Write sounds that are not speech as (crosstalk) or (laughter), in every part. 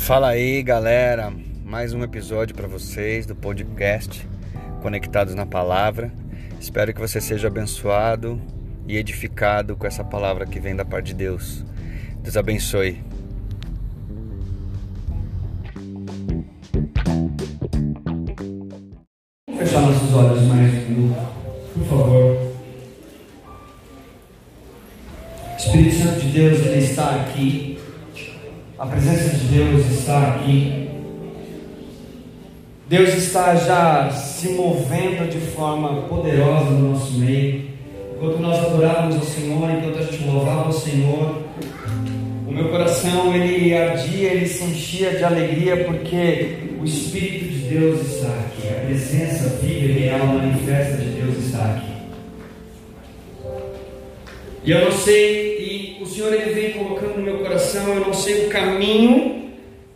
Fala aí, galera. Mais um episódio para vocês do podcast Conectados na Palavra. Espero que você seja abençoado e edificado com essa palavra que vem da parte de Deus. Deus abençoe. Está aqui. Deus está já se movendo de forma poderosa no nosso meio. Enquanto nós adorávamos ao Senhor, enquanto a gente louvava ao Senhor, o meu coração ele ardia, ele se enchia de alegria porque o Espírito de Deus está aqui. A presença viva e real manifesta de Deus está aqui. E eu não sei, e o Senhor ele vem colocando no meu coração, eu não sei o caminho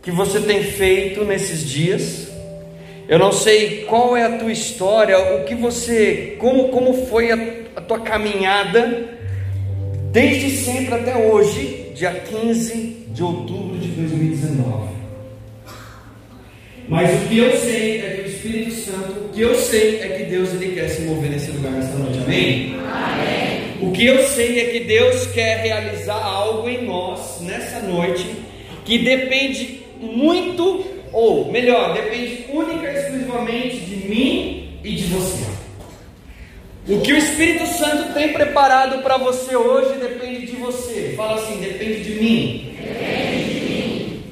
que você tem feito nesses dias. Eu não sei qual é a tua história, o que você, como, como foi a, a tua caminhada desde sempre até hoje, dia 15 de outubro de 2019. Mas o que eu sei é que o Espírito Santo, o que eu sei é que Deus ele quer se mover nesse lugar nessa noite. Amém? Amém. O que eu sei é que Deus quer realizar algo em nós nessa noite que depende muito, ou melhor, depende única e exclusivamente de mim e de você. O que o Espírito Santo tem preparado para você hoje depende de você. Fala assim, depende de mim. Depende de mim.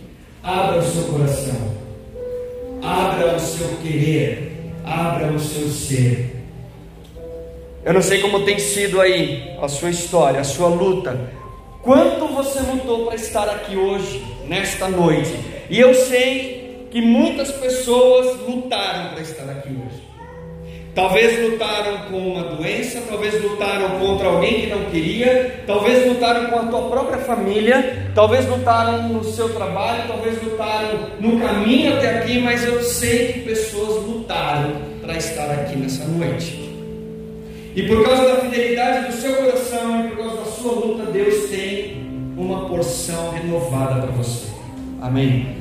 Abra o seu coração. Abra o seu querer. Abra o seu ser. Eu não sei como tem sido aí a sua história, a sua luta. Quanto você lutou para estar aqui hoje, nesta noite? E eu sei que muitas pessoas lutaram para estar aqui hoje. Talvez lutaram com uma doença, talvez lutaram contra alguém que não queria, talvez lutaram com a tua própria família, talvez lutaram no seu trabalho, talvez lutaram no caminho até aqui, mas eu sei que pessoas lutaram para estar aqui nessa noite. E por causa da fidelidade do seu coração e por causa da sua luta, Deus tem uma porção renovada para você. Amém.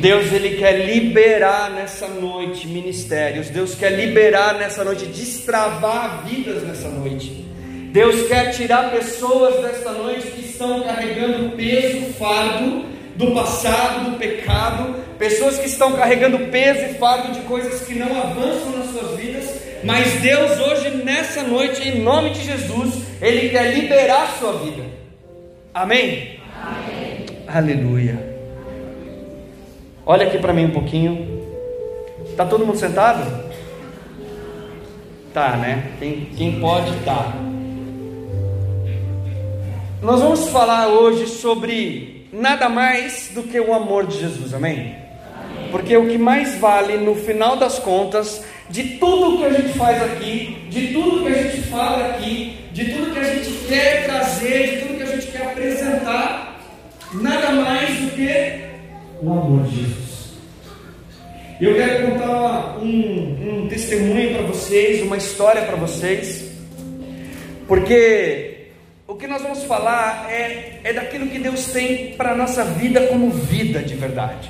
Deus ele quer liberar nessa noite ministérios. Deus quer liberar nessa noite, destravar vidas nessa noite. Deus quer tirar pessoas desta noite que estão carregando peso, fardo do passado, do pecado, pessoas que estão carregando peso e fardo de coisas que não avançam nas suas vidas, mas Deus hoje nessa noite, em nome de Jesus, ele quer liberar a sua vida. Amém. Amém. Aleluia. Olha aqui para mim um pouquinho. Tá todo mundo sentado? Tá, né? Quem, quem pode, tá. Nós vamos falar hoje sobre nada mais do que o amor de Jesus, amém? amém? Porque o que mais vale no final das contas, de tudo que a gente faz aqui, de tudo que a gente fala aqui, de tudo que a gente quer trazer, de tudo que a gente quer apresentar, nada mais do que o amor de Jesus. Eu quero contar um, um testemunho para vocês, uma história para vocês, porque o que nós vamos falar é, é daquilo que Deus tem para a nossa vida como vida de verdade,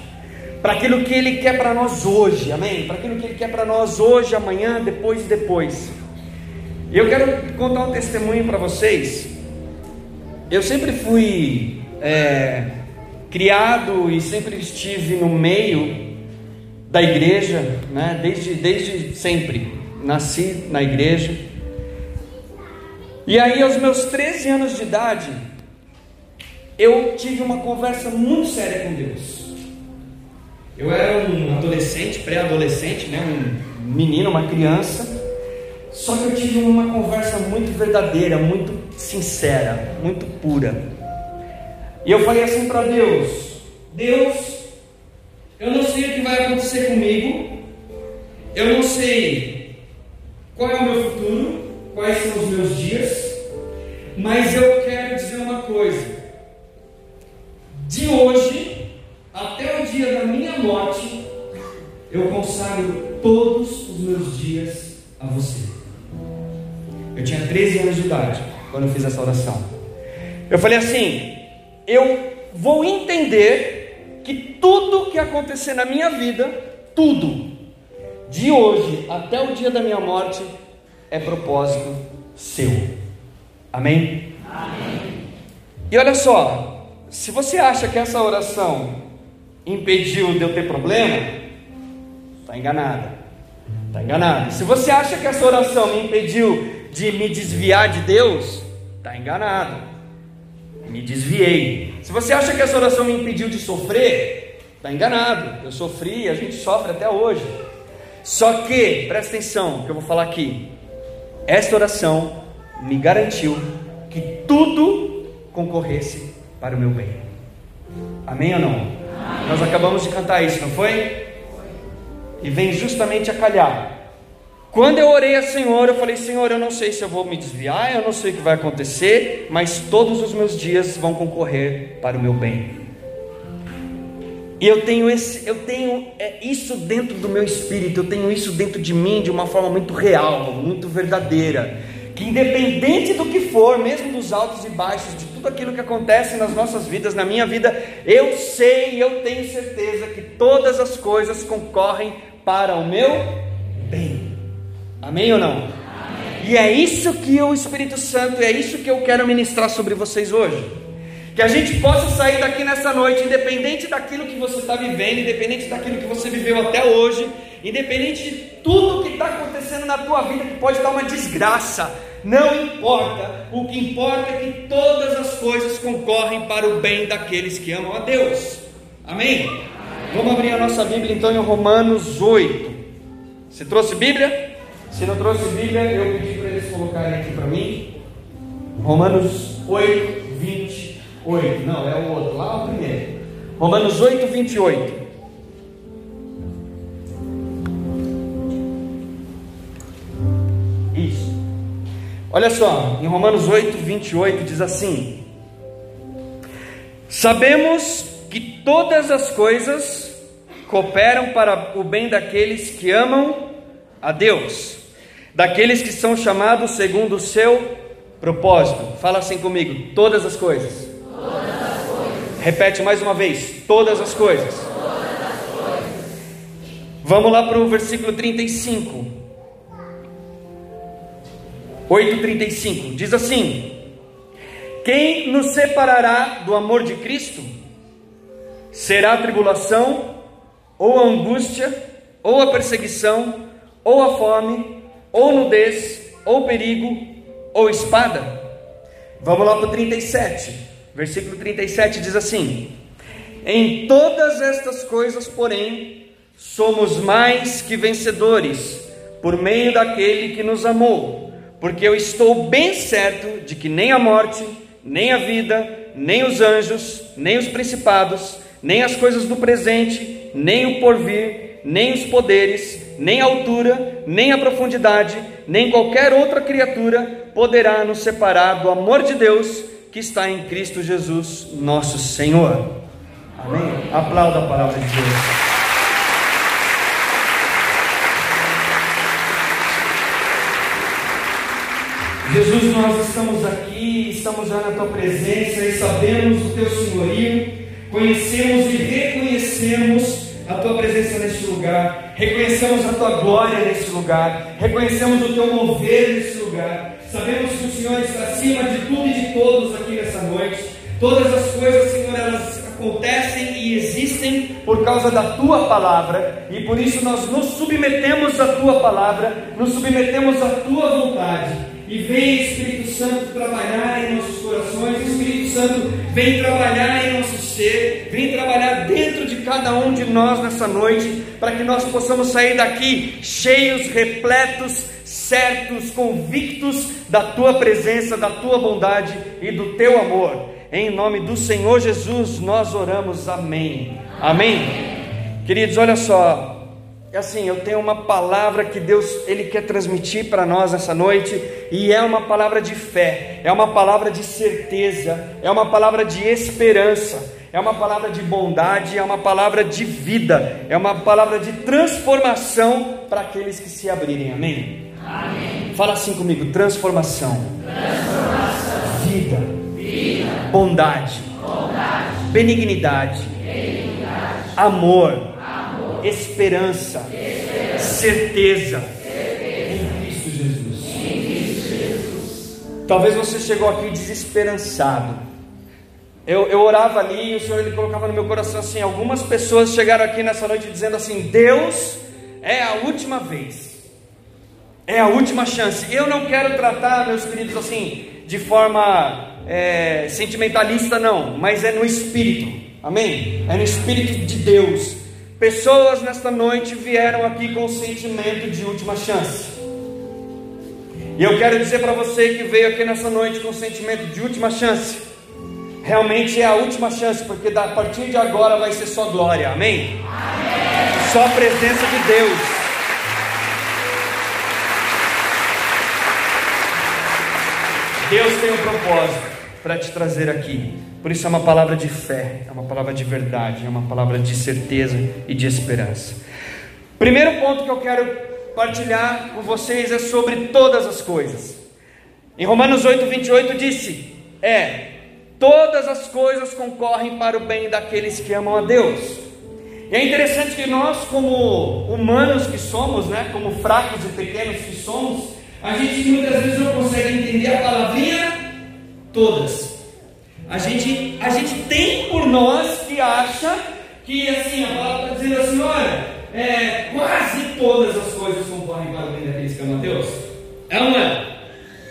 para aquilo que Ele quer para nós hoje, amém? Para aquilo que Ele quer para nós hoje, amanhã, depois e depois. E eu quero contar um testemunho para vocês. Eu sempre fui é, criado e sempre estive no meio da igreja, né? desde, desde sempre. Nasci na igreja. E aí, aos meus 13 anos de idade, eu tive uma conversa muito séria com Deus. Eu era um adolescente, pré-adolescente, né? um menino, uma criança. Só que eu tive uma conversa muito verdadeira, muito sincera, muito pura. E eu falei assim para Deus: Deus, eu não sei o que vai acontecer comigo. Eu não sei qual é o meu futuro, quais são os meus dias. Mas eu quero dizer uma coisa. De hoje até o dia da minha morte, eu consagro todos os meus dias a você. Eu tinha 13 anos de idade quando eu fiz essa oração. Eu falei assim: eu vou entender que tudo que acontecer na minha vida, tudo, de hoje até o dia da minha morte, é propósito seu. Amém? Amém. E olha só, se você acha que essa oração impediu de eu ter problema, está enganada. Está enganado. Se você acha que essa oração me impediu de me desviar de Deus, está enganado. Me desviei. Se você acha que essa oração me impediu de sofrer, está enganado. Eu sofri, a gente sofre até hoje. Só que, presta atenção, que eu vou falar aqui. Esta oração me garantiu que tudo concorresse para o meu bem. Amém ou não? Nós acabamos de cantar isso, não foi? E vem justamente a calhar. Quando eu orei ao Senhor, eu falei: Senhor, eu não sei se eu vou me desviar, eu não sei o que vai acontecer, mas todos os meus dias vão concorrer para o meu bem. E eu tenho esse, eu tenho é, isso dentro do meu espírito, eu tenho isso dentro de mim de uma forma muito real, muito verdadeira. Que independente do que for, mesmo dos altos e baixos, de tudo aquilo que acontece nas nossas vidas, na minha vida, eu sei e eu tenho certeza que todas as coisas concorrem para o meu bem. Amém ou não? Amém. E é isso que o Espírito Santo, é isso que eu quero ministrar sobre vocês hoje. Que a gente possa sair daqui nessa noite, independente daquilo que você está vivendo, independente daquilo que você viveu até hoje, independente de tudo que está acontecendo na tua vida, que pode dar uma desgraça, não importa, o que importa é que todas as coisas concorrem para o bem daqueles que amam a Deus. Amém? Amém. Vamos abrir a nossa Bíblia então em Romanos 8. Você trouxe Bíblia? Se não trouxe Bíblia, eu pedi para eles colocarem aqui para mim. Romanos 8, 28. Não, é o outro, lá o primeiro. Romanos 8, 28. Olha só, em Romanos 8, 28 diz assim: Sabemos que todas as coisas cooperam para o bem daqueles que amam a Deus daqueles que são chamados segundo o seu propósito. Fala assim comigo: todas as coisas. Todas as coisas. Repete mais uma vez: todas as coisas. Todas as coisas. Vamos lá para o versículo 35. 8,35 diz assim: Quem nos separará do amor de Cristo? Será a tribulação, ou a angústia, ou a perseguição, ou a fome, ou nudez, ou perigo, ou espada. Vamos lá para o 37, versículo 37 diz assim: Em todas estas coisas, porém, somos mais que vencedores, por meio daquele que nos amou, porque eu estou bem certo de que nem a morte, nem a vida, nem os anjos, nem os principados, nem as coisas do presente, nem o porvir, nem os poderes, nem a altura, nem a profundidade, nem qualquer outra criatura poderá nos separar do amor de Deus que está em Cristo Jesus, nosso Senhor. Amém? Aplauda a palavra de Deus. Jesus, nós estamos aqui, estamos já na tua presença e sabemos o teu senhorio, conhecemos e reconhecemos a tua presença neste lugar, reconhecemos a tua glória neste lugar, reconhecemos o teu mover neste lugar. Sabemos que o Senhor está acima de tudo e de todos aqui nessa noite. Todas as coisas, Senhor, elas acontecem e existem por causa da tua palavra, e por isso nós nos submetemos à tua palavra, nos submetemos à tua vontade. E vem Espírito Santo trabalhar em nossos corações, Espírito Santo vem trabalhar em nosso ser, vem trabalhar dentro de cada um de nós nessa noite, para que nós possamos sair daqui cheios, repletos, certos, convictos da tua presença, da tua bondade e do teu amor. Em nome do Senhor Jesus, nós oramos. Amém. Amém. Queridos, olha só, é assim, eu tenho uma palavra que Deus ele quer transmitir para nós essa noite e é uma palavra de fé, é uma palavra de certeza, é uma palavra de esperança, é uma palavra de bondade, é uma palavra de vida, é uma palavra de transformação para aqueles que se abrirem. Amém. Amém. Fala assim comigo, transformação. Transformação. Vida. Vida. Bondade. Bondade. Benignidade. Benignidade amor, amor. Esperança, esperança, certeza, certeza. Em, Cristo Jesus. em Cristo Jesus. Talvez você chegou aqui desesperançado. Eu, eu orava ali e o Senhor ele colocava no meu coração assim: algumas pessoas chegaram aqui nessa noite dizendo assim: Deus é a última vez. É a última chance. Eu não quero tratar, meus queridos, assim, de forma é, sentimentalista, não, mas é no espírito. Amém? É no espírito de Deus. Pessoas nesta noite vieram aqui com o sentimento de última chance. E eu quero dizer para você que veio aqui nessa noite com o sentimento de última chance. Realmente é a última chance, porque a partir de agora vai ser só glória. Amém? Amém. Só a presença de Deus. Deus tem um propósito para te trazer aqui. Por isso é uma palavra de fé, é uma palavra de verdade, é uma palavra de certeza e de esperança. Primeiro ponto que eu quero partilhar com vocês é sobre todas as coisas. Em Romanos 8, 28 disse: É, todas as coisas concorrem para o bem daqueles que amam a Deus. E é interessante que nós, como humanos que somos, né, como fracos e pequenos que somos, a gente muitas vezes não consegue entender a palavrinha todas. A gente, a gente tem por nós que acha que assim, a palavra está dizendo assim, olha, é, quase todas as coisas concorrem para o bem daqueles que amam a Deus. É uma.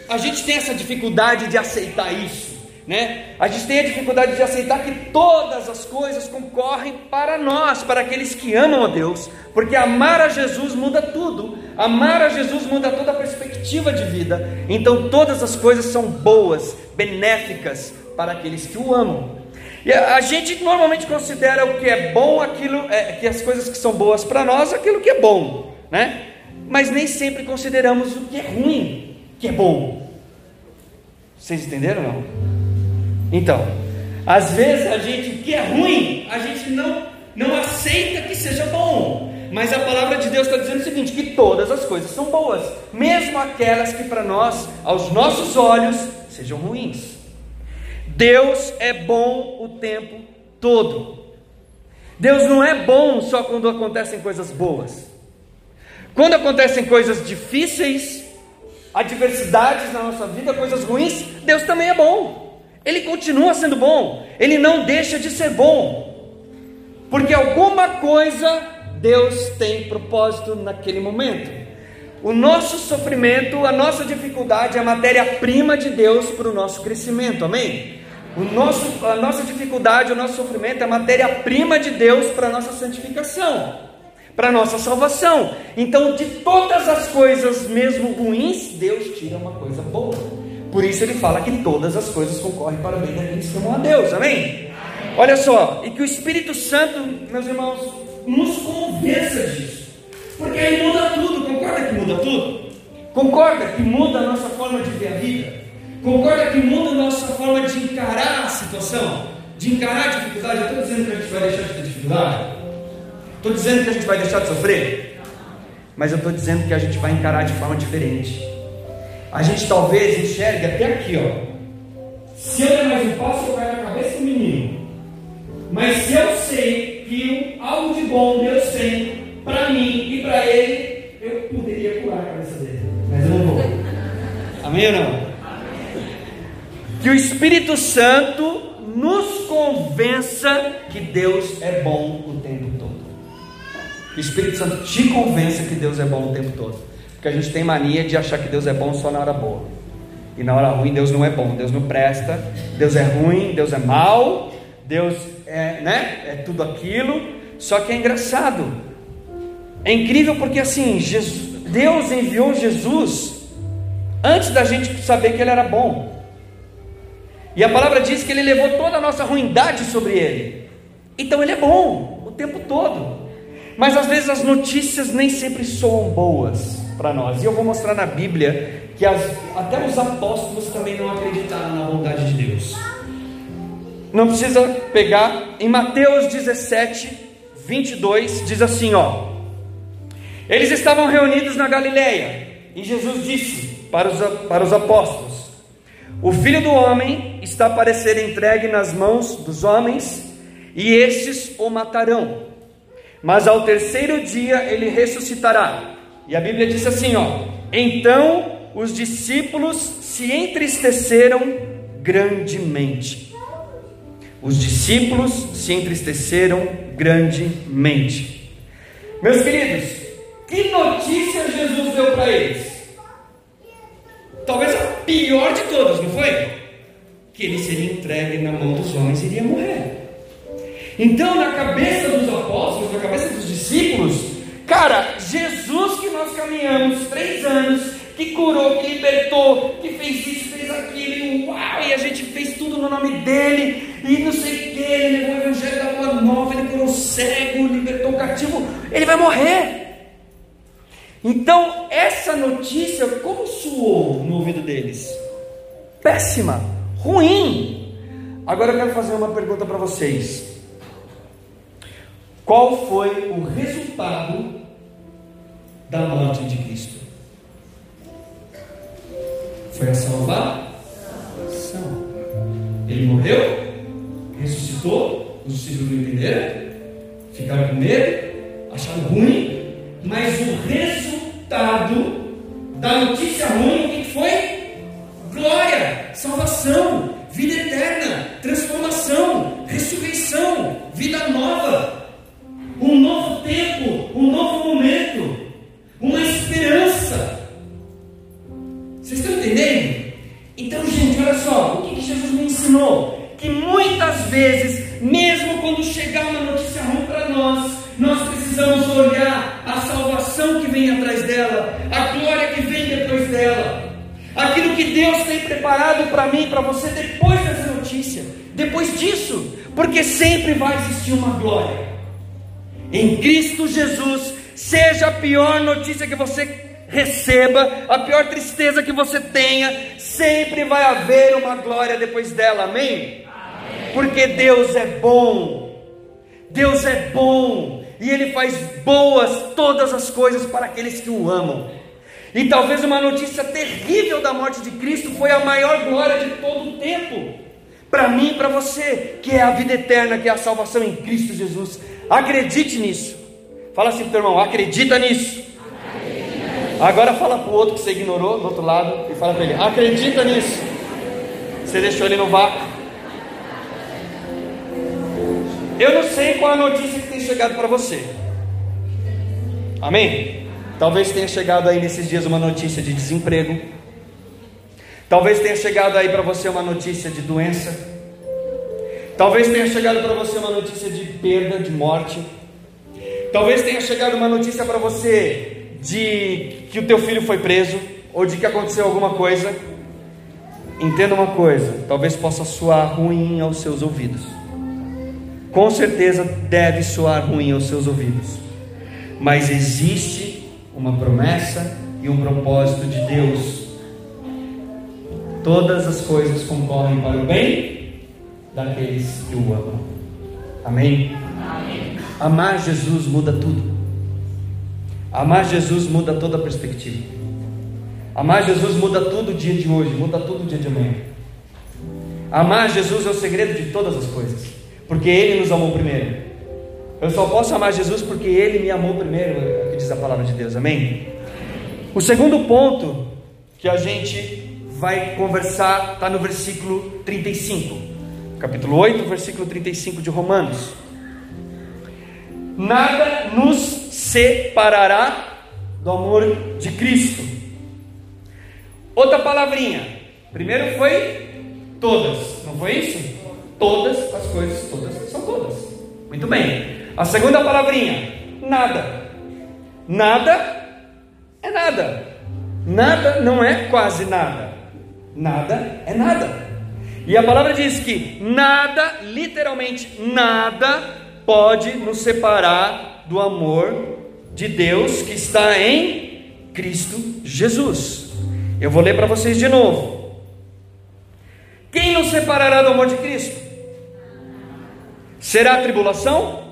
A gente tem essa dificuldade de aceitar isso. Né? A gente tem a dificuldade de aceitar que todas as coisas concorrem para nós, para aqueles que amam a Deus, porque amar a Jesus muda tudo, amar a Jesus muda toda a perspectiva de vida, então todas as coisas são boas, benéficas para aqueles que o amam. E a gente normalmente considera o que é bom, aquilo, é, que as coisas que são boas para nós, aquilo que é bom, né? Mas nem sempre consideramos o que é ruim, que é bom. Vocês entenderam não? Então, às vezes a gente, o que é ruim, a gente não, não aceita que seja bom. Mas a palavra de Deus está dizendo o seguinte: que todas as coisas são boas, mesmo aquelas que para nós, aos nossos olhos, sejam ruins. Deus é bom o tempo todo. Deus não é bom só quando acontecem coisas boas. Quando acontecem coisas difíceis, adversidades na nossa vida, coisas ruins, Deus também é bom. Ele continua sendo bom, ele não deixa de ser bom, porque alguma coisa Deus tem propósito naquele momento. O nosso sofrimento, a nossa dificuldade é a matéria-prima de Deus para o nosso crescimento, amém? O nosso, a nossa dificuldade, o nosso sofrimento é a matéria-prima de Deus para a nossa santificação, para a nossa salvação. Então, de todas as coisas, mesmo ruins, Deus tira uma coisa boa. Por isso ele fala que todas as coisas concorrem para bem daqueles que amam a Deus. Amém? Olha só, e que o Espírito Santo, meus irmãos, nos convença disso. Porque aí muda tudo, concorda que muda tudo? Concorda que muda a nossa forma de ver a vida? Concorda que muda a nossa forma de encarar a situação? De encarar a dificuldade? Eu estou dizendo que a gente vai deixar de ter dificuldade? Estou dizendo que a gente vai deixar de sofrer? Mas eu estou dizendo que a gente vai encarar de forma diferente a gente talvez enxergue até aqui, ó. Se eu der mais um passo, eu caio na cabeça do menino. Mas se eu sei que algo de bom Deus tem para mim e para ele, eu poderia curar a cabeça dele. Mas eu não vou. Amém ou não? Que o Espírito Santo nos convença que Deus é bom o tempo todo. Que o Espírito Santo te convença que Deus é bom o tempo todo. Porque a gente tem mania de achar que Deus é bom só na hora boa. E na hora ruim Deus não é bom, Deus não presta, Deus é ruim, Deus é mal, Deus é, né, é tudo aquilo. Só que é engraçado. É incrível porque assim, Jesus, Deus enviou Jesus antes da gente saber que ele era bom. E a palavra diz que ele levou toda a nossa ruindade sobre ele. Então ele é bom o tempo todo. Mas às vezes as notícias nem sempre soam boas para nós. E eu vou mostrar na Bíblia que as, até os apóstolos também não acreditaram na vontade de Deus. Não precisa pegar, em Mateus 17, 22, diz assim: ó. Eles estavam reunidos na Galileia, e Jesus disse para os, para os apóstolos: O filho do homem está para ser entregue nas mãos dos homens, e estes o matarão mas ao terceiro dia ele ressuscitará. E a Bíblia diz assim, ó: Então os discípulos se entristeceram grandemente. Os discípulos se entristeceram grandemente. Meus queridos, que notícia Jesus deu para eles? Talvez a pior de todas, não foi? Que ele seria entregue na mão dos homens e iria morrer. Então, na cabeça dos apóstolos, na cabeça dos discípulos, cara, Jesus que nós caminhamos três anos, que curou, que libertou, que fez isso, fez aquilo, e uau, e a gente fez tudo no nome dele, e não sei o que, ele levou o evangelho da boa nova, ele curou cego, libertou o cativo, ele vai morrer. Então, essa notícia, como soou no ouvido deles? Péssima, ruim. Agora eu quero fazer uma pergunta para vocês. Qual foi o resultado da morte de Cristo? Foi a salvação. Ele morreu, ressuscitou, os discípulos não entenderam, ficaram com medo, acharam ruim, mas o resultado da notícia ruim, que foi? Glória, salvação, vida eterna, transformação, ressurreição, vida nova um novo tempo, um novo momento, uma esperança. Vocês estão entendendo? Então, gente, olha só, o que, Jesus me ensinou? Que muitas vezes, mesmo quando chegar uma notícia ruim para nós, nós precisamos olhar a salvação que vem atrás dela, a glória que vem depois dela, aquilo que Deus tem preparado para mim, para você depois dessa notícia, depois disso, porque sempre vai existir uma glória em Cristo Jesus, seja a pior notícia que você receba, a pior tristeza que você tenha, sempre vai haver uma glória depois dela, amém? amém? Porque Deus é bom, Deus é bom, e Ele faz boas todas as coisas para aqueles que o amam. E talvez uma notícia terrível da morte de Cristo foi a maior glória de todo o tempo. Para mim e para você, que é a vida eterna, que é a salvação em Cristo Jesus. Acredite nisso. Fala assim para o teu irmão, acredita nisso. Agora fala para o outro que você ignorou do outro lado e fala para ele, acredita nisso. Você deixou ele no vácuo. Eu não sei qual a notícia que tem chegado para você. Amém? Talvez tenha chegado aí nesses dias uma notícia de desemprego. Talvez tenha chegado aí para você uma notícia de doença. Talvez tenha chegado para você uma notícia de perda, de morte. Talvez tenha chegado uma notícia para você de que o teu filho foi preso ou de que aconteceu alguma coisa. Entenda uma coisa, talvez possa soar ruim aos seus ouvidos. Com certeza deve soar ruim aos seus ouvidos. Mas existe uma promessa e um propósito de Deus. Todas as coisas concorrem para o bem daqueles que o amam. Amém? Amém? Amar Jesus muda tudo. Amar Jesus muda toda a perspectiva. Amar Jesus muda tudo o dia de hoje, muda tudo o dia de amanhã. Amar Jesus é o segredo de todas as coisas, porque Ele nos amou primeiro. Eu só posso amar Jesus porque Ele me amou primeiro, é o que diz a palavra de Deus, amém? O segundo ponto que a gente vai conversar está no versículo 35 capítulo 8, versículo 35 de Romanos. Nada nos separará do amor de Cristo. Outra palavrinha. Primeiro foi todas, não foi isso? Todas as coisas, todas são todas. Muito bem. A segunda palavrinha, nada. Nada é nada. Nada não é quase nada. Nada é nada. E a palavra diz que nada, literalmente nada, pode nos separar do amor de Deus que está em Cristo Jesus. Eu vou ler para vocês de novo. Quem nos separará do amor de Cristo? Será a tribulação?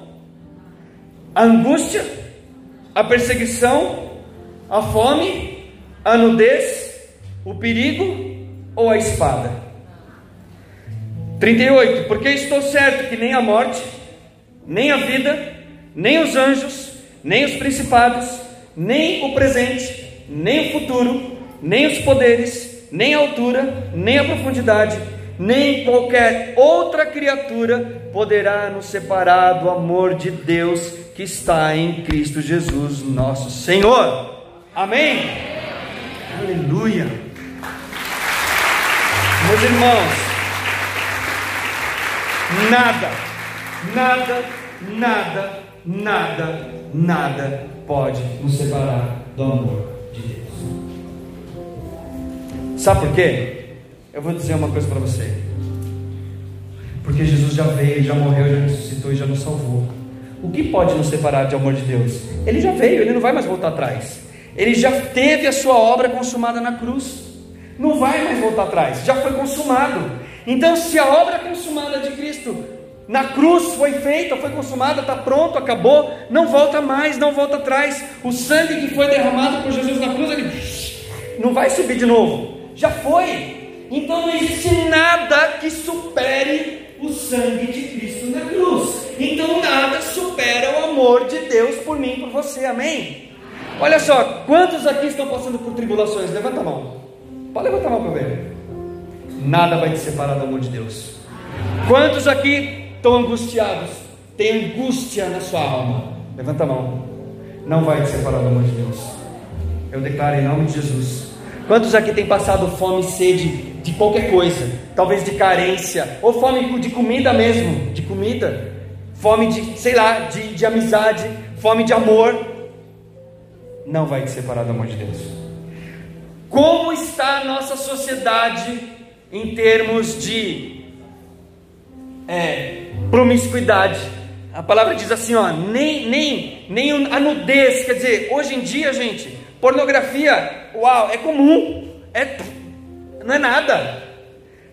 A angústia? A perseguição? A fome? A nudez? O perigo? Ou a espada? 38. Porque estou certo que nem a morte, nem a vida, nem os anjos, nem os principados, nem o presente, nem o futuro, nem os poderes, nem a altura, nem a profundidade, nem qualquer outra criatura poderá nos separar do amor de Deus que está em Cristo Jesus, nosso Senhor. Amém? Aleluia. Meus irmãos, nada, nada, nada, nada, nada pode nos separar do amor de Deus. Sabe por quê? Eu vou dizer uma coisa para você. Porque Jesus já veio, já morreu, já ressuscitou e já nos salvou. O que pode nos separar de amor de Deus? Ele já veio, ele não vai mais voltar atrás. Ele já teve a sua obra consumada na cruz. Não vai mais voltar atrás, já foi consumado. Então, se a obra consumada de Cristo na cruz foi feita, foi consumada, está pronto, acabou, não volta mais, não volta atrás. O sangue que foi derramado por Jesus na cruz, ele não vai subir de novo. Já foi. Então não existe nada que supere o sangue de Cristo na cruz. Então nada supera o amor de Deus por mim e por você. Amém? Olha só, quantos aqui estão passando por tribulações? Levanta a mão. Pode levantar a mão para ver. Nada vai te separar do amor de Deus. Quantos aqui estão angustiados? Tem angústia na sua alma? Levanta a mão. Não vai te separar do amor de Deus. Eu declaro em nome de Jesus. Quantos aqui têm passado fome e sede de qualquer coisa, talvez de carência, ou fome de comida mesmo, de comida, fome de, sei lá, de, de amizade, fome de amor, não vai te separar do amor de Deus. Como está a nossa sociedade em termos de é, promiscuidade? A palavra diz assim, ó, nem, nem, nem a nudez, quer dizer, hoje em dia, gente, pornografia, uau, é comum, é não é nada.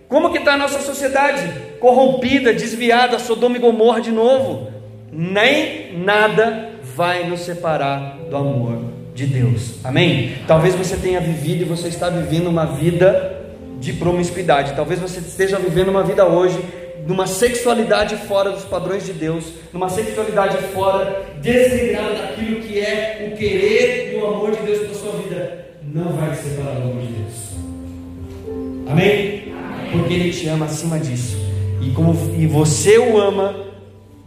Como que está a nossa sociedade? Corrompida, desviada, Sodoma e Gomorra de novo. Nem nada vai nos separar do amor de Deus. Amém? Talvez você tenha vivido e você está vivendo uma vida de promiscuidade. Talvez você esteja vivendo uma vida hoje numa sexualidade fora dos padrões de Deus, numa sexualidade fora, desligada daquilo que é o querer e o amor de Deus para sua vida. Não vai se separar do amor de Deus. Amém? Porque Ele te ama acima disso. E como e você o ama,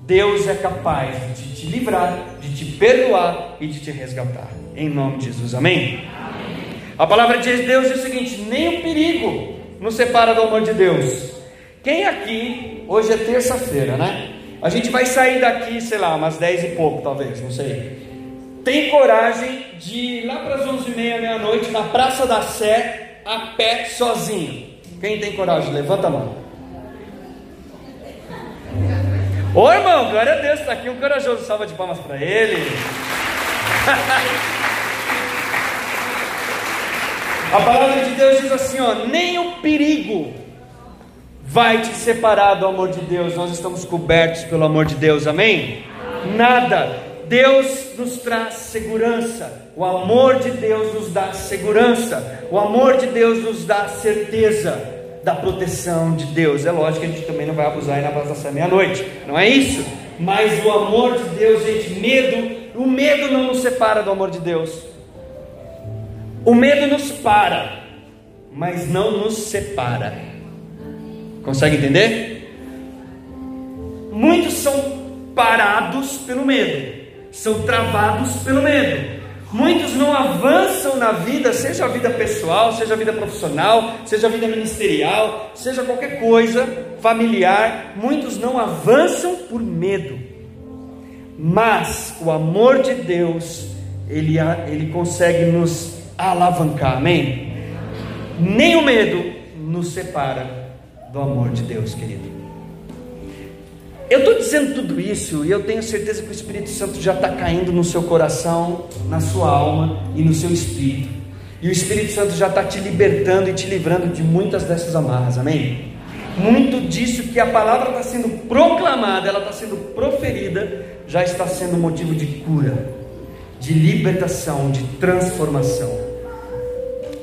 Deus é capaz de te livrar, de te perdoar e de te resgatar. Em nome de Jesus. Amém? Amém. A palavra de Deus diz o seguinte: nem o perigo nos separa do amor de Deus. Quem aqui, hoje é terça-feira, né? A gente vai sair daqui, sei lá, umas 10 e pouco, talvez, não sei. Tem coragem de ir lá para as 11 e meia, meia-noite, na Praça da Sé, a pé sozinho. Quem tem coragem? Levanta a mão. Ô irmão, glória a Deus, está aqui um corajoso. Salva de palmas para ele. (laughs) a palavra de Deus diz assim: ó, nem o perigo vai te separar do amor de Deus. Nós estamos cobertos pelo amor de Deus, amém? Nada Deus nos traz segurança, o amor de Deus nos dá segurança, o amor de Deus nos dá certeza da proteção de Deus. É lógico que a gente também não vai abusar aí na da meia-noite, não é isso? Mas o amor de Deus, gente, medo, o medo não nos separa do amor de Deus. O medo nos para, mas não nos separa. Consegue entender? Muitos são parados pelo medo são travados pelo medo. Muitos não avançam na vida, seja a vida pessoal, seja a vida profissional, seja a vida ministerial, seja qualquer coisa familiar. Muitos não avançam por medo. Mas o amor de Deus, ele, ele consegue nos alavancar, amém? Nem o medo nos separa do amor de Deus, querido. Eu estou dizendo tudo isso e eu tenho certeza que o Espírito Santo já está caindo no seu coração, na sua alma e no seu espírito. E o Espírito Santo já está te libertando e te livrando de muitas dessas amarras, amém? Muito disso que a palavra está sendo proclamada, ela está sendo proferida, já está sendo motivo de cura, de libertação, de transformação.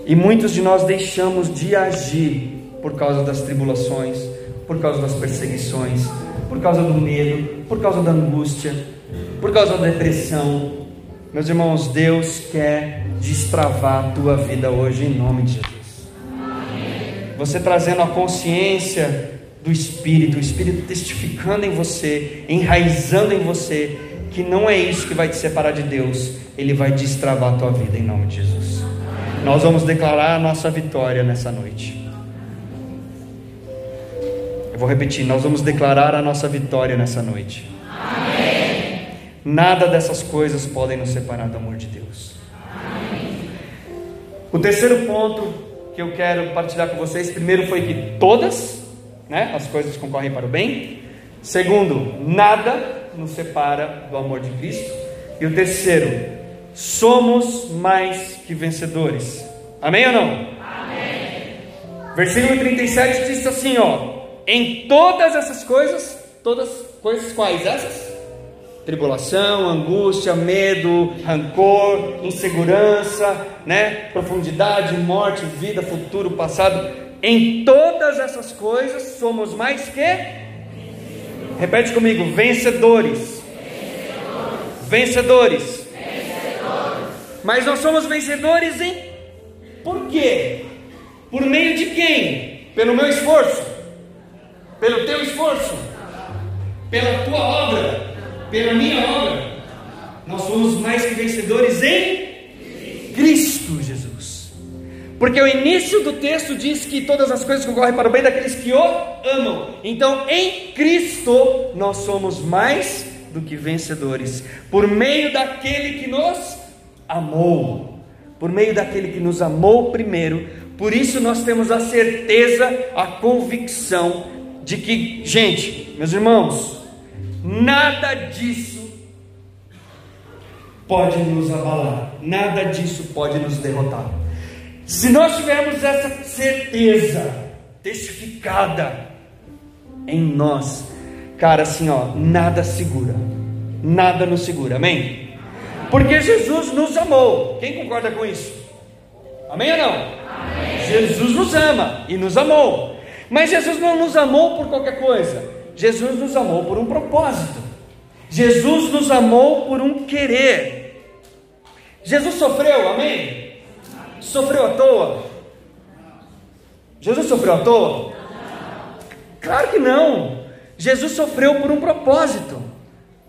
E muitos de nós deixamos de agir por causa das tribulações, por causa das perseguições, por causa do medo, por causa da angústia, por causa da depressão. Meus irmãos, Deus quer destravar a tua vida hoje em nome de Jesus. Você trazendo a consciência do Espírito, o Espírito testificando em você, enraizando em você, que não é isso que vai te separar de Deus, Ele vai destravar a tua vida em nome de Jesus. Nós vamos declarar a nossa vitória nessa noite. Eu vou repetir, nós vamos declarar a nossa vitória nessa noite. Amém. Nada dessas coisas podem nos separar do amor de Deus. Amém. O terceiro ponto que eu quero partilhar com vocês, primeiro foi que todas né, as coisas concorrem para o bem. Segundo, nada nos separa do amor de Cristo. E o terceiro, somos mais que vencedores. Amém ou não? Amém. Versículo 37 diz assim, ó: Em todas essas coisas, todas coisas quais essas? tribulação, angústia, medo, rancor, insegurança, né? profundidade, morte, vida, futuro, passado. Em todas essas coisas somos mais que? Repete comigo: vencedores. Vencedores. vencedores. Mas nós somos vencedores em por quê? Por meio de quem? Pelo meu esforço? Pelo teu esforço? Pela tua obra? pela minha obra, nós somos mais que vencedores em Cristo Jesus. Porque o início do texto diz que todas as coisas concorrem para o bem daqueles que o amam. Então, em Cristo, nós somos mais do que vencedores, por meio daquele que nos amou, por meio daquele que nos amou primeiro. Por isso, nós temos a certeza, a convicção de que, gente, meus irmãos, Nada disso pode nos abalar, nada disso pode nos derrotar. Se nós tivermos essa certeza testificada em nós, cara, assim, ó, nada segura, nada nos segura, amém? Porque Jesus nos amou. Quem concorda com isso? Amém ou não? Amém. Jesus nos ama e nos amou. Mas Jesus não nos amou por qualquer coisa. Jesus nos amou por um propósito. Jesus nos amou por um querer. Jesus sofreu, amém? Sofreu à toa? Jesus sofreu à toa? Claro que não. Jesus sofreu por um propósito.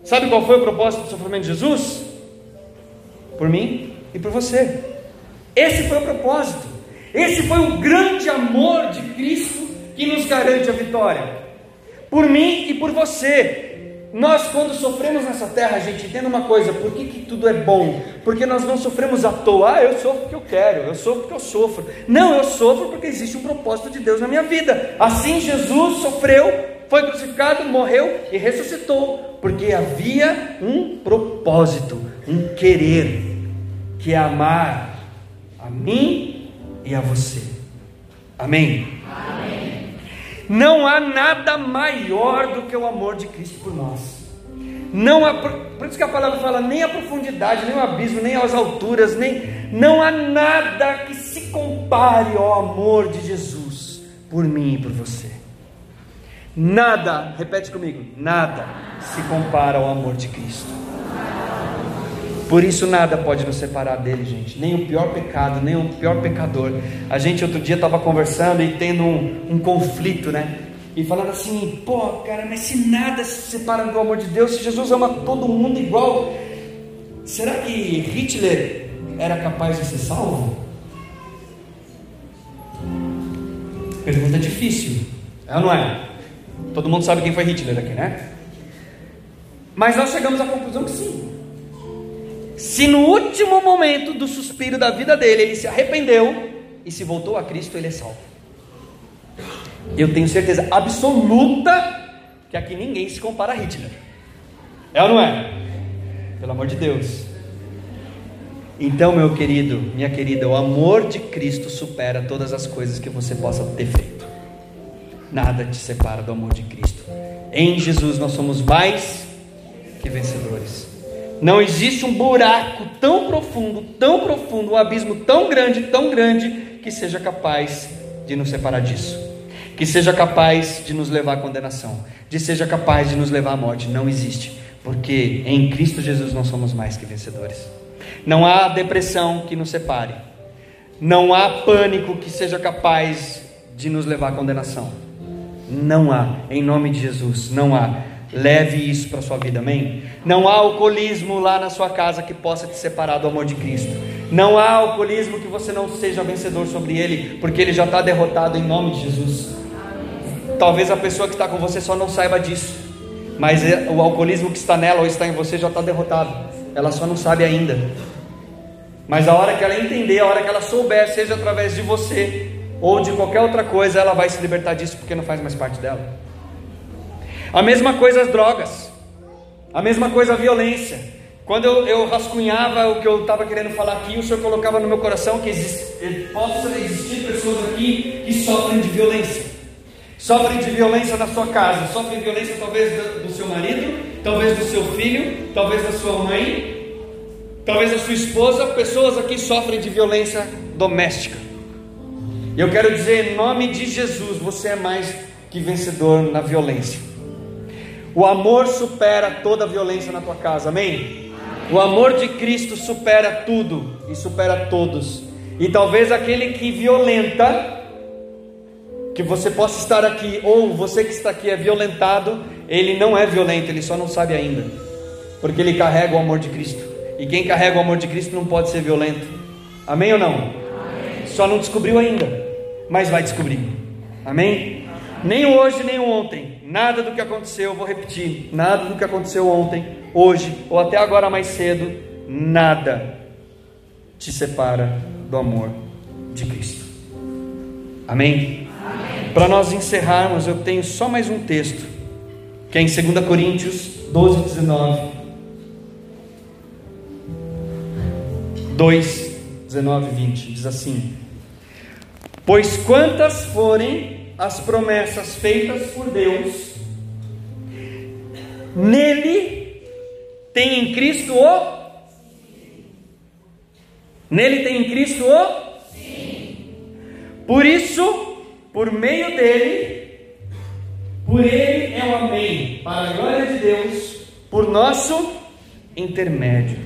Sabe qual foi o propósito do sofrimento de Jesus? Por mim e por você. Esse foi o propósito. Esse foi o grande amor de Cristo que nos garante a vitória por mim e por você. Nós, quando sofremos nessa terra, gente entende uma coisa: por que, que tudo é bom? Porque nós não sofremos à toa. Ah, eu sofro porque eu quero, eu sofro porque eu sofro. Não, eu sofro porque existe um propósito de Deus na minha vida. Assim, Jesus sofreu, foi crucificado, morreu e ressuscitou, porque havia um propósito, um querer, que é amar a mim e a você. Amém? Amém. Não há nada maior do que o amor de Cristo por nós. Não há, por isso que a palavra fala nem a profundidade, nem o abismo, nem as alturas, nem não há nada que se compare ao amor de Jesus por mim e por você. Nada, repete comigo, nada se compara ao amor de Cristo. Por isso nada pode nos separar dele, gente. Nem o pior pecado, nem o pior pecador. A gente outro dia estava conversando e tendo um, um, conflito, né? E falando assim, pô, cara, mas se nada se separa do amor de Deus, se Jesus ama todo mundo igual, será que Hitler era capaz de ser salvo? Pergunta difícil, é ou não é? Todo mundo sabe quem foi Hitler aqui, né? Mas nós chegamos à conclusão que sim. Se no último momento do suspiro da vida dele ele se arrependeu e se voltou a Cristo, ele é salvo. Eu tenho certeza absoluta que aqui ninguém se compara a Hitler. É ou não é? Pelo amor de Deus. Então, meu querido, minha querida, o amor de Cristo supera todas as coisas que você possa ter feito. Nada te separa do amor de Cristo. Em Jesus nós somos mais que vencedores. Não existe um buraco tão profundo, tão profundo, um abismo tão grande, tão grande, que seja capaz de nos separar disso, que seja capaz de nos levar à condenação, de seja capaz de nos levar à morte. Não existe. Porque em Cristo Jesus nós somos mais que vencedores. Não há depressão que nos separe. Não há pânico que seja capaz de nos levar à condenação. Não há, em nome de Jesus, não há. Leve isso para a sua vida, amém? Não há alcoolismo lá na sua casa que possa te separar do amor de Cristo. Não há alcoolismo que você não seja vencedor sobre ele, porque ele já está derrotado em nome de Jesus. Talvez a pessoa que está com você só não saiba disso, mas é, o alcoolismo que está nela ou está em você já está derrotado. Ela só não sabe ainda. Mas a hora que ela entender, a hora que ela souber, seja através de você ou de qualquer outra coisa, ela vai se libertar disso porque não faz mais parte dela. A mesma coisa as drogas, a mesma coisa a violência. Quando eu, eu rascunhava o que eu estava querendo falar aqui, o Senhor colocava no meu coração que existe, possa existir pessoas aqui que sofrem de violência. Sofrem de violência na sua casa, sofrem violência talvez do, do seu marido, talvez do seu filho, talvez da sua mãe, talvez a sua esposa, pessoas aqui sofrem de violência doméstica. Eu quero dizer, em nome de Jesus, você é mais que vencedor na violência. O amor supera toda a violência na tua casa, amém? O amor de Cristo supera tudo e supera todos. E talvez aquele que violenta, que você possa estar aqui, ou você que está aqui é violentado, ele não é violento, ele só não sabe ainda, porque ele carrega o amor de Cristo. E quem carrega o amor de Cristo não pode ser violento. Amém ou não? Amém. Só não descobriu ainda, mas vai descobrir. Amém? Nem hoje, nem ontem. Nada do que aconteceu, vou repetir. Nada do que aconteceu ontem, hoje ou até agora mais cedo, nada te separa do amor de Cristo. Amém? Amém. Para nós encerrarmos, eu tenho só mais um texto, que é em 2 Coríntios 12, 19. 2, 19 e 20 diz assim: Pois quantas forem as promessas feitas por Deus, nele tem em Cristo o Nele tem em Cristo o Sim. Por isso, por meio dele, por ele é o amém, para a glória de Deus, por nosso intermédio.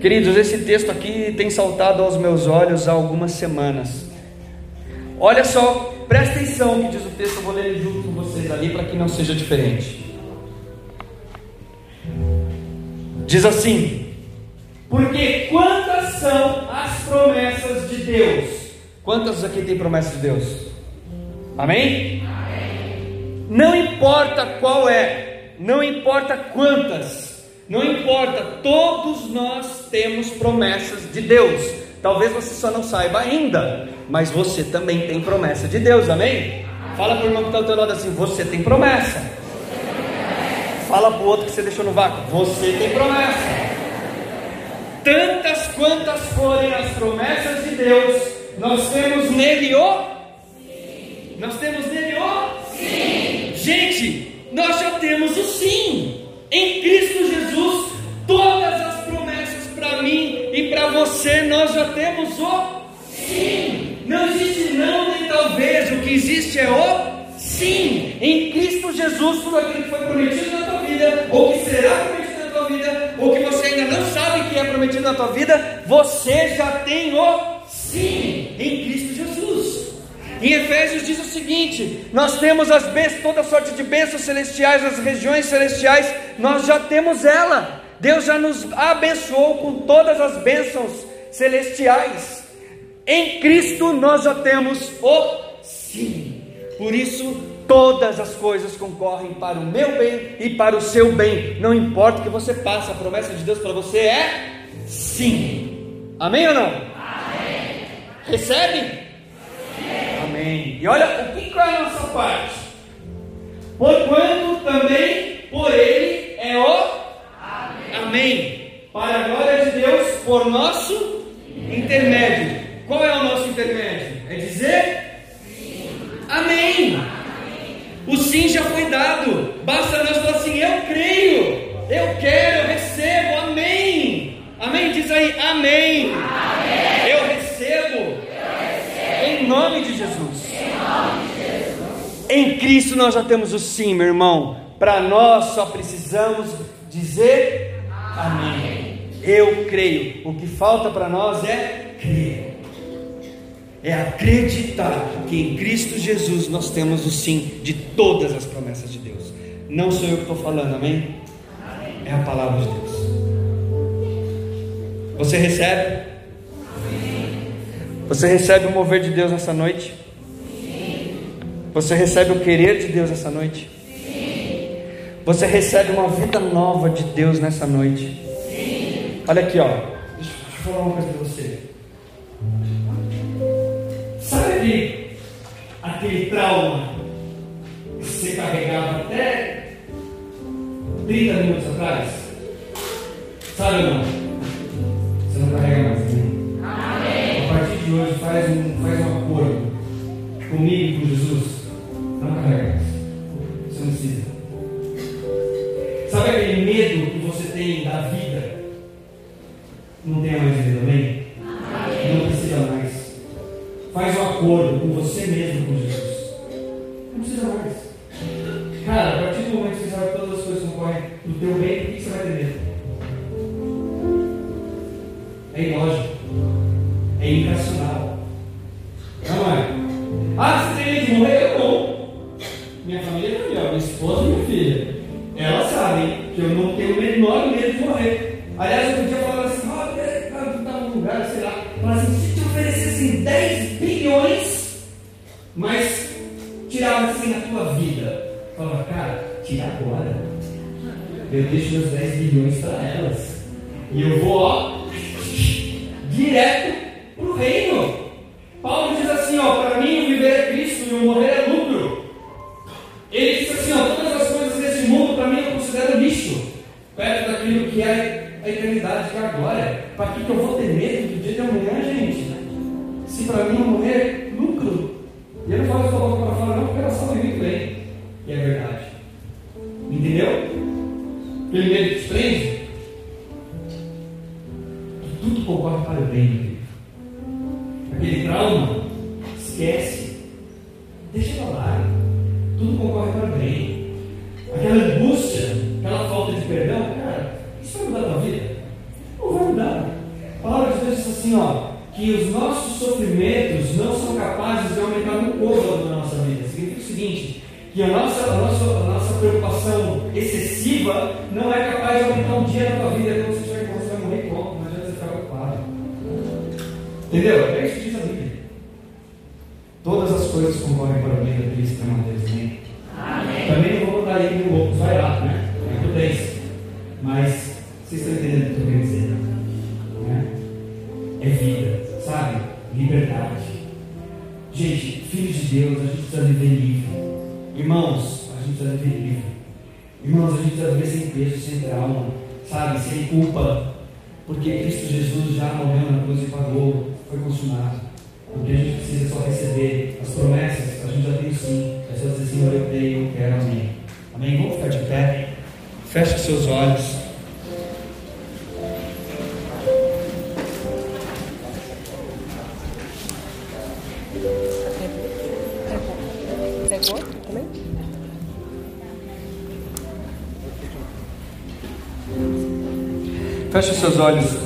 Queridos, esse texto aqui tem saltado aos meus olhos há algumas semanas. Olha só, presta atenção que diz o texto, eu vou ler junto com vocês ali para que não seja diferente. Diz assim: Porque quantas são as promessas de Deus? Quantas aqui tem promessas de Deus? Amém? Amém? Não importa qual é, não importa quantas, não importa, todos nós temos promessas de Deus. Talvez você só não saiba ainda, mas você também tem promessa de Deus, amém? Fala para o irmão que está ao teu lado assim: você tem promessa. Fala para o outro que você deixou no vácuo: você tem promessa. Tantas quantas forem as promessas de Deus, nós temos nele o. Sim. Nós temos nele o. Sim. Gente, nós já temos o sim. Em Cristo Jesus, todas as promessas para mim para você, nós já temos o sim. Não existe não nem talvez, o que existe é o sim. Em Cristo Jesus, tudo aquilo que foi prometido na tua vida, ou que será prometido na tua vida, ou que você ainda não sabe que é prometido na tua vida, você já tem o sim em Cristo Jesus. Em Efésios diz o seguinte: nós temos as bênçãos, toda sorte de bênçãos celestiais, as regiões celestiais, nós já temos ela. Deus já nos abençoou com todas as bênçãos celestiais. Em Cristo nós já temos o sim. Por isso, todas as coisas concorrem para o meu bem e para o seu bem. Não importa o que você passe, a promessa de Deus para você é sim. Amém ou não? Amém. Recebe? Amém. E olha, o que é a nossa parte? Porquanto também por ele é o Amém. Para a glória de Deus, por nosso intermédio. Qual é o nosso intermédio? É dizer sim. Amém. O sim já foi dado. Basta nós falar assim: eu creio, eu quero, eu recebo. Amém. Amém. Diz aí, amém. amém. Eu recebo em nome de Jesus. Em Cristo nós já temos o sim, meu irmão. Para nós só precisamos dizer amém. Eu creio. O que falta para nós é crer. É acreditar que em Cristo Jesus nós temos o sim de todas as promessas de Deus. Não sou eu que estou falando, amém? É a palavra de Deus. Você recebe? Você recebe o mover de Deus nessa noite? Você recebe o querer de Deus nessa noite? Você recebe uma vida nova de Deus nessa noite? Olha aqui, ó. Deixa, eu falar uma coisa para você. Sabe aquele, aquele trauma que você carregava até 30 minutos atrás? Sabe ou não? Você não carrega mais, né? Amém. A partir de hoje, faz um, faz um acordo comigo e com Jesus. Não carrega mais. Você não precisa. Sabe aquele medo que você tem da vida? Não tenha mais medo, amém? Não precisa mais. Faz um acordo com você mesmo, com Jesus. Não precisa mais. Cara, a partir do momento que você sabe que todas as coisas concorrem do teu bem, o que você vai ter medo? É ilógico. É irracional. Não é? Ah, morrer. Aliás, eu podia falar assim, ó, oh, estava num lugar, sei lá, falar assim, se te oferecessem 10 bilhões, mas tirava assim na tua vida. Falava, cara, tira agora. Eu deixo meus 10 bilhões para elas. E eu vou, ó, que os nossos sofrimentos não são capazes de aumentar um côvado na nossa vida. Significa o seguinte, que a nossa, a nossa, a nossa preocupação excessiva não é capaz de aumentar um dia na tua vida quando você tiver você vai morrer como, não adianta você ficar preocupado. Entendeu? É isso que diz a Bíblia. Todas as coisas concorrem para o bem daqueles que amam a Deus? Amém. Também não Irmãos, a gente precisa viver sem peso, sem trauma, sabe? Sem culpa. Porque Cristo Jesus já morreu na cruz e pagou, foi consumado. O que a gente precisa é só receber as promessas, a gente já tem sim. É só dizer, Senhor, eu creio, eu quero, amém. Amém? Vamos ficar de pé. Feche seus olhos. Feche seus olhos.